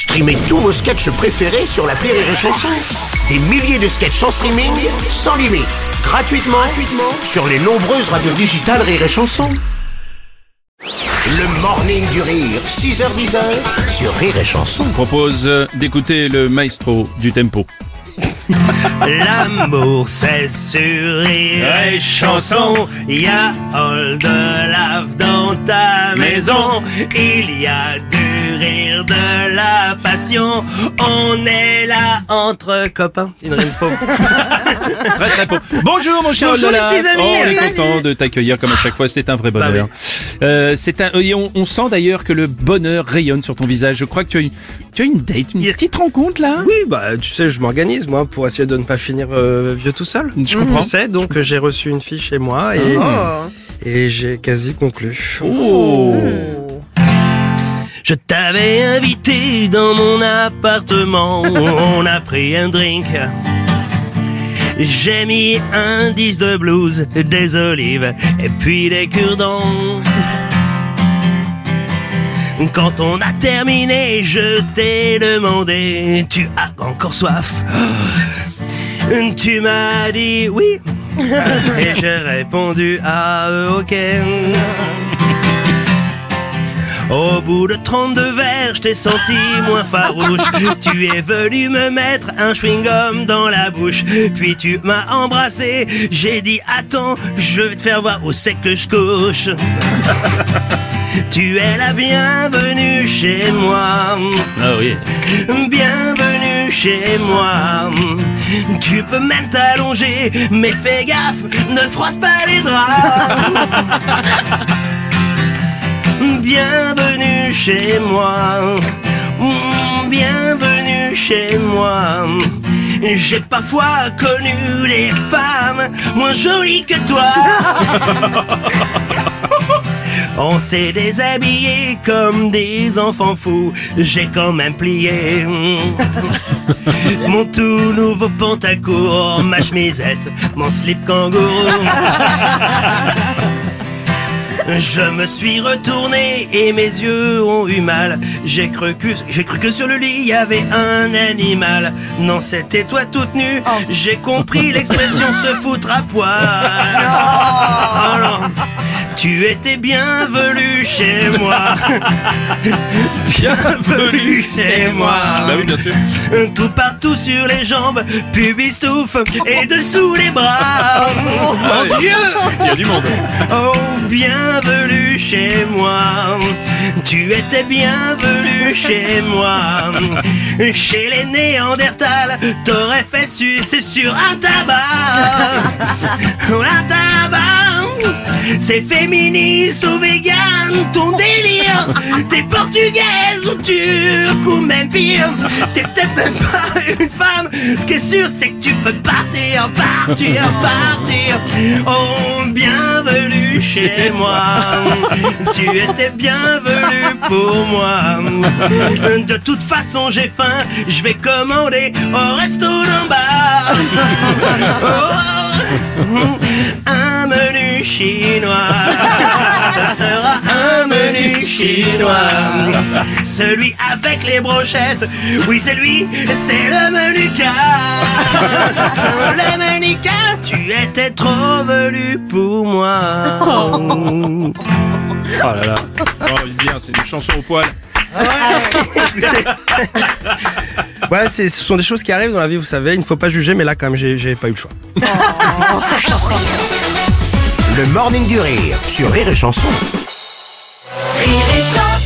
Streamez tous vos sketchs préférés sur la Rire et Chanson. Des milliers de sketchs en streaming, sans limite, gratuitement, gratuitement sur les nombreuses radios digitales Rire et Chanson. Le morning du rire, 6h10 sur Rire et Chanson. propose euh, d'écouter le maestro du tempo. L'amour c'est sur et chanson. Il y a all de lave dans ta maison. Il y a du rire, de la passion. On est là entre copains. Il ne rime pas. Très, très beau. Bonjour mon cher Bonjour, les petits amis. Oh, on est content de t'accueillir comme à chaque fois, c'est un vrai Bah bonheur. Euh, c'est un, et on, on sent d'ailleurs que le bonheur rayonne sur ton visage. Je crois que tu as une, tu as une date, une petite rencontre là? Oui bah tu sais je m'organise moi pour essayer de ne pas finir euh, vieux tout seul Je comprends. Tu sais donc euh, j'ai reçu une fille chez moi et, et j'ai quasi conclu Oh. Je t'avais invité dans mon appartement, on a pris un drink. J'ai mis un disque de blues, des olives et puis des cure-dents. Quand on a terminé, je t'ai demandé, tu as encore soif? Tu m'as dit oui, et j'ai répondu ah ok. Au bout de 32 verres, je t'ai senti moins farouche. Tu es venu me mettre un chewing-gum dans la bouche. Puis tu m'as embrassé. J'ai dit attends, je vais te faire voir où c'est que je couche. Tu es la bienvenue chez moi. Ah oui. Bienvenue chez moi. Tu peux même t'allonger, mais fais gaffe, ne froisse pas les draps. Bienvenue chez moi. Mm, Bienvenue chez moi. J'ai parfois connu des femmes moins jolies que toi. On s'est déshabillé comme des enfants fous. J'ai quand même plié mon tout nouveau pantacourt, ma chemisette, mon slip kangourou. Je me suis retourné et mes yeux ont eu mal. J'ai cru que, j'ai cru que sur le lit il y avait un animal. Non, c'était toi toute nue. J'ai compris l'expression se foutre à poil. tu étais bienvenue chez moi. bienvenue chez moi. Bah oui, bien sûr. Tout partout sur les jambes, pubis touffe et dessous les bras. Oh Ah oui. mon Dieu! Il y a du monde. Oh, bienvenue chez moi. Tu étais bienvenue chez moi. Chez les Néandertals, t'aurais fait sucer sur un tabac. Un tabac. C'est féministe ou vegan, ton délire. T'es portugaise ou turque ou même pire. T'es peut-être même pas une femme. Ce qui est sûr, c'est que tu peux partir, partir, partir. Oh, bienvenue chez moi. Tu étais bievenu pour moi. De toute façon, j'ai faim. Je vais commander au resto d'en bas. Oh, menu chinois. Ce sera un menu chinois. Celui avec les brochettes. Oui, c'est lui, c'est le menu car. Le menu car, tu étais trop venu pour moi. Oh là là. Oh, bien, c'est des chansons au poil. Voilà, c'est- ce sont des choses qui arrivent dans la vie, vous savez. Il ne faut pas juger, mais là, quand même, j'ai j'ai pas eu le choix le morning du rire sur Rire et Chanson. Rire et Chanson.